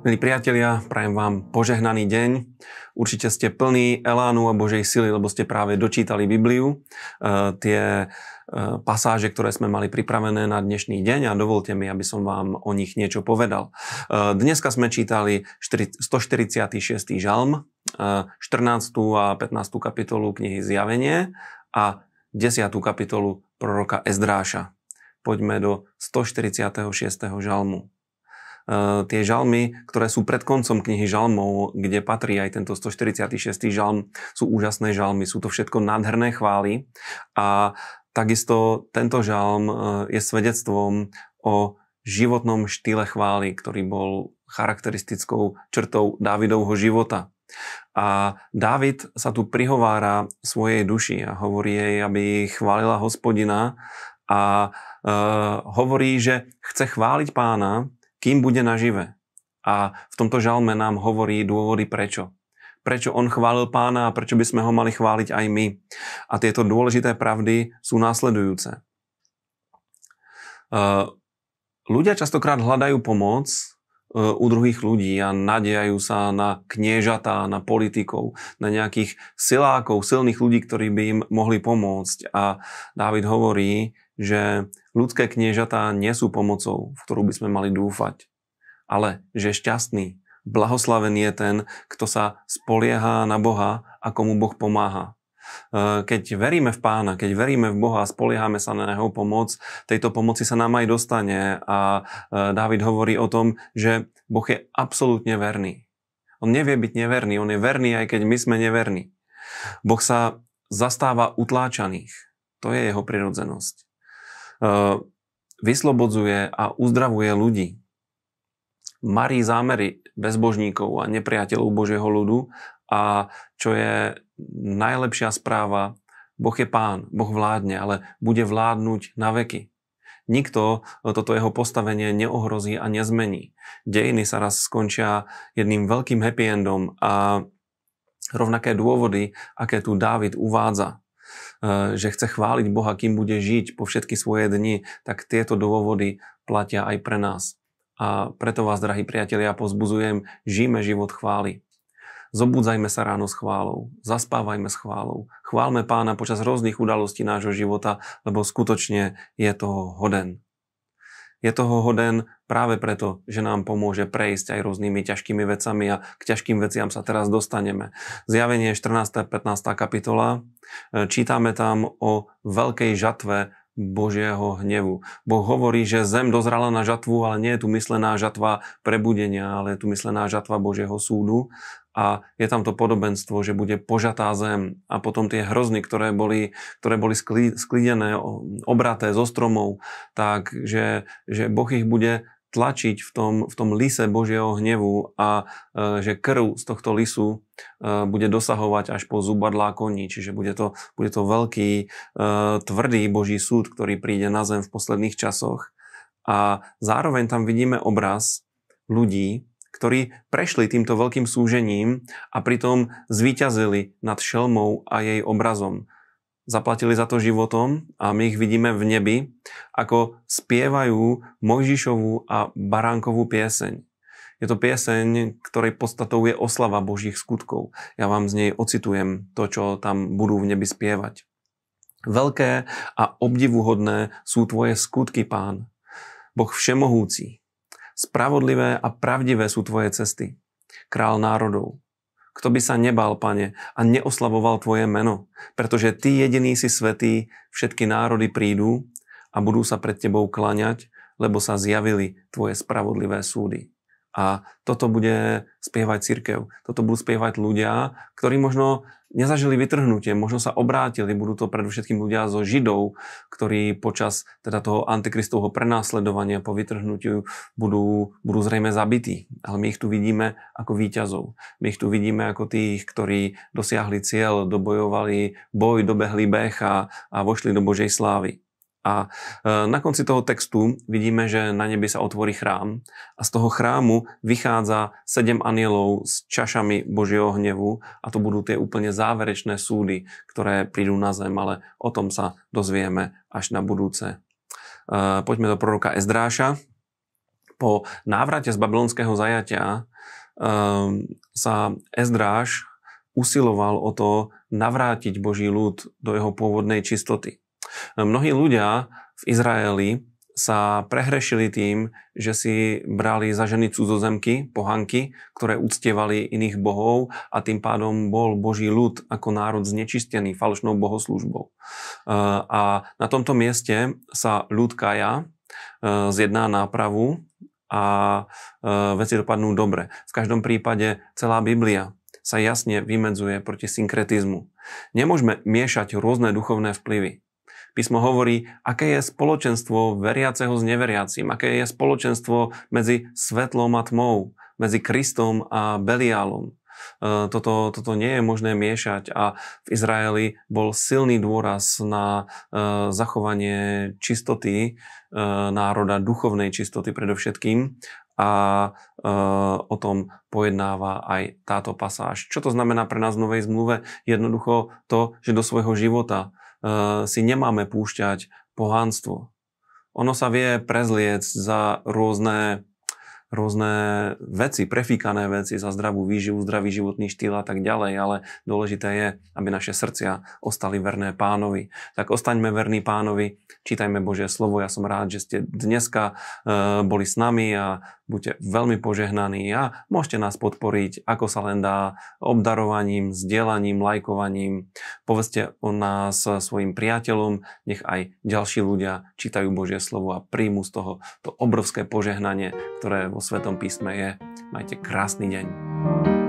Milí priatelia, prajem vám požehnaný deň. Určite ste plní elánu a Božej sily, lebo ste práve dočítali Bibliu. E, tie e, pasáže, ktoré sme mali pripravené na dnešný deň a dovolte mi, aby som vám o nich niečo povedal. E, dneska sme čítali 146. žalm, 14. a 15. kapitolu knihy Zjavenie a 10. kapitolu proroka Ezdráša. Poďme do 146. žalmu. Eh, tie žalmy, ktoré sú pred koncom knihy žalmov, kde patrí aj tento 146. žalm, sú úžasné žalmy, sú to všetko nádherné chvály a takisto tento žalm eh, je svedectvom o životnom štýle chvály, ktorý bol charakteristickou črtou Dávidovho života. A Dávid sa tu prihovára svojej duši a hovorí jej, aby chválila hospodina a e, hovorí, že chce chváliť pána, kým bude nažive. A v tomto žalme nám hovorí dôvody prečo. Prečo on chválil pána a prečo by sme ho mali chváliť aj my. A tieto dôležité pravdy sú následujúce. Ľudia častokrát hľadajú pomoc e, u druhých ľudí a nadejajú sa na kniežatá, na politikov, na nejakých silákov, silných ľudí, ktorí by im mohli pomôcť. A Dávid hovorí, že ľudské kniežatá nie sú pomocou, v ktorú by sme mali dúfať, ale že šťastný, blahoslavený je ten, kto sa spolieha na Boha a komu Boh pomáha. E, keď veríme v Pána, keď veríme v Boha a spoliehame sa na Jeho pomoc, tejto pomoci sa nám aj dostane a e, Dávid hovorí o tom, že Boh je absolútne verný. On nevie byť neverný, on je verný aj keď my sme neverní. Boh sa zastáva utláčaných. To je jeho prirodzenosť. Eh, vyslobodzuje a uzdravuje ľudí. Marí zámery bezbožníkov a nepriateľov Božieho ľudu a čo je najlepšia správa, Boh je pán, Boh vládne, ale bude vládnuť na veky. Nikto toto jeho postavenie neohrozí a nezmení. Dejiny sa raz skončia jedným veľkým happy endom a rovnaké dôvody, aké tu Dávid uvádza, že chce chváliť Boha, kým bude žiť po všetky svoje dni, tak tieto dôvody platia aj pre nás. A preto vás, drahí priatelia, pozbuzujem, žijme život chvály. Zobudzajme sa ráno s chválou, zaspávajme s chválou, chválme pána počas rôznych udalostí nášho života, lebo skutočne je toho hoden. Je toho hoden práve preto, že nám pomôže prejsť aj rôznymi ťažkými vecami a k ťažkým veciam sa teraz dostaneme. Zjavenie 14. 15. kapitola. E, čítame tam o veľkej žatve Božieho hnevu. Boh hovorí, že zem dozrala na žatvu, ale nie je tu myslená žatva prebudenia, ale je tu myslená žatva Božieho súdu a je tam to podobenstvo, že bude požatá zem a potom tie hrozny, ktoré boli, ktoré boli sklidené, obraté zo stromov, tak že, že Boh ich bude tlačiť v tom, v tom lise Božieho hnevu a e, že krv z tohto lisu e, bude dosahovať až po zubadlá koní. Čiže bude to, bude to veľký, e, tvrdý Boží súd, ktorý príde na zem v posledných časoch. A zároveň tam vidíme obraz ľudí, ktorí prešli týmto veľkým súžením a pritom zvíťazili nad šelmou a jej obrazom. Zaplatili za to životom a my ich vidíme v nebi, ako spievajú Mojžišovú a Baránkovú pieseň. Je to pieseň, ktorej podstatou je oslava Božích skutkov. Ja vám z nej ocitujem to, čo tam budú v nebi spievať. Veľké a obdivuhodné sú tvoje skutky, pán. Boh všemohúci, Spravodlivé a pravdivé sú tvoje cesty, král národov. Kto by sa nebal, pane, a neoslavoval tvoje meno, pretože ty jediný si svetý, všetky národy prídu a budú sa pred tebou klaňať, lebo sa zjavili tvoje spravodlivé súdy. A toto bude spievať církev. Toto budú spievať ľudia, ktorí možno nezažili vytrhnutie, možno sa obrátili, budú to predovšetkým ľudia zo Židov, ktorí počas teda toho antikristovho prenásledovania po vytrhnutiu budú, budú zrejme zabití. Ale my ich tu vidíme ako víťazov. My ich tu vidíme ako tých, ktorí dosiahli cieľ, dobojovali boj, dobehli beh a, a vošli do Božej slávy. A e, na konci toho textu vidíme, že na nebi sa otvorí chrám a z toho chrámu vychádza sedem anielov s čašami Božieho hnevu a to budú tie úplne záverečné súdy, ktoré prídu na zem, ale o tom sa dozvieme až na budúce. E, poďme do proroka Ezdráša. Po návrate z babylonského zajatia sa Ezdráž usiloval o to navrátiť Boží ľud do jeho pôvodnej čistoty. Mnohí ľudia v Izraeli sa prehrešili tým, že si brali za ženy cudzozemky, pohanky, ktoré uctievali iných bohov a tým pádom bol Boží ľud ako národ znečistený falošnou bohoslužbou. A na tomto mieste sa ľud Kaja zjedná nápravu a veci dopadnú dobre. V každom prípade celá Biblia sa jasne vymedzuje proti synkretizmu. Nemôžeme miešať rôzne duchovné vplyvy. Písmo hovorí, aké je spoločenstvo veriaceho s neveriacím, aké je spoločenstvo medzi svetlom a tmou, medzi Kristom a Beliálom. E, toto, toto nie je možné miešať a v Izraeli bol silný dôraz na e, zachovanie čistoty e, národa, duchovnej čistoty predovšetkým a o tom pojednáva aj táto pasáž. Čo to znamená pre nás v Novej zmluve? Jednoducho to, že do svojho života si nemáme púšťať pohánstvo. Ono sa vie prezliec za rôzne rôzne veci, prefíkané veci za zdravú výživu, zdravý životný štýl a tak ďalej, ale dôležité je, aby naše srdcia ostali verné pánovi. Tak ostaňme verní pánovi, čítajme Božie slovo. Ja som rád, že ste dneska e, boli s nami a buďte veľmi požehnaní a môžete nás podporiť, ako sa len dá, obdarovaním, sdielaním, lajkovaním. Povedzte o nás svojim priateľom, nech aj ďalší ľudia čítajú Božie slovo a príjmu z toho to obrovské požehnanie, ktoré vo Svetom písme je. Majte krásny deň.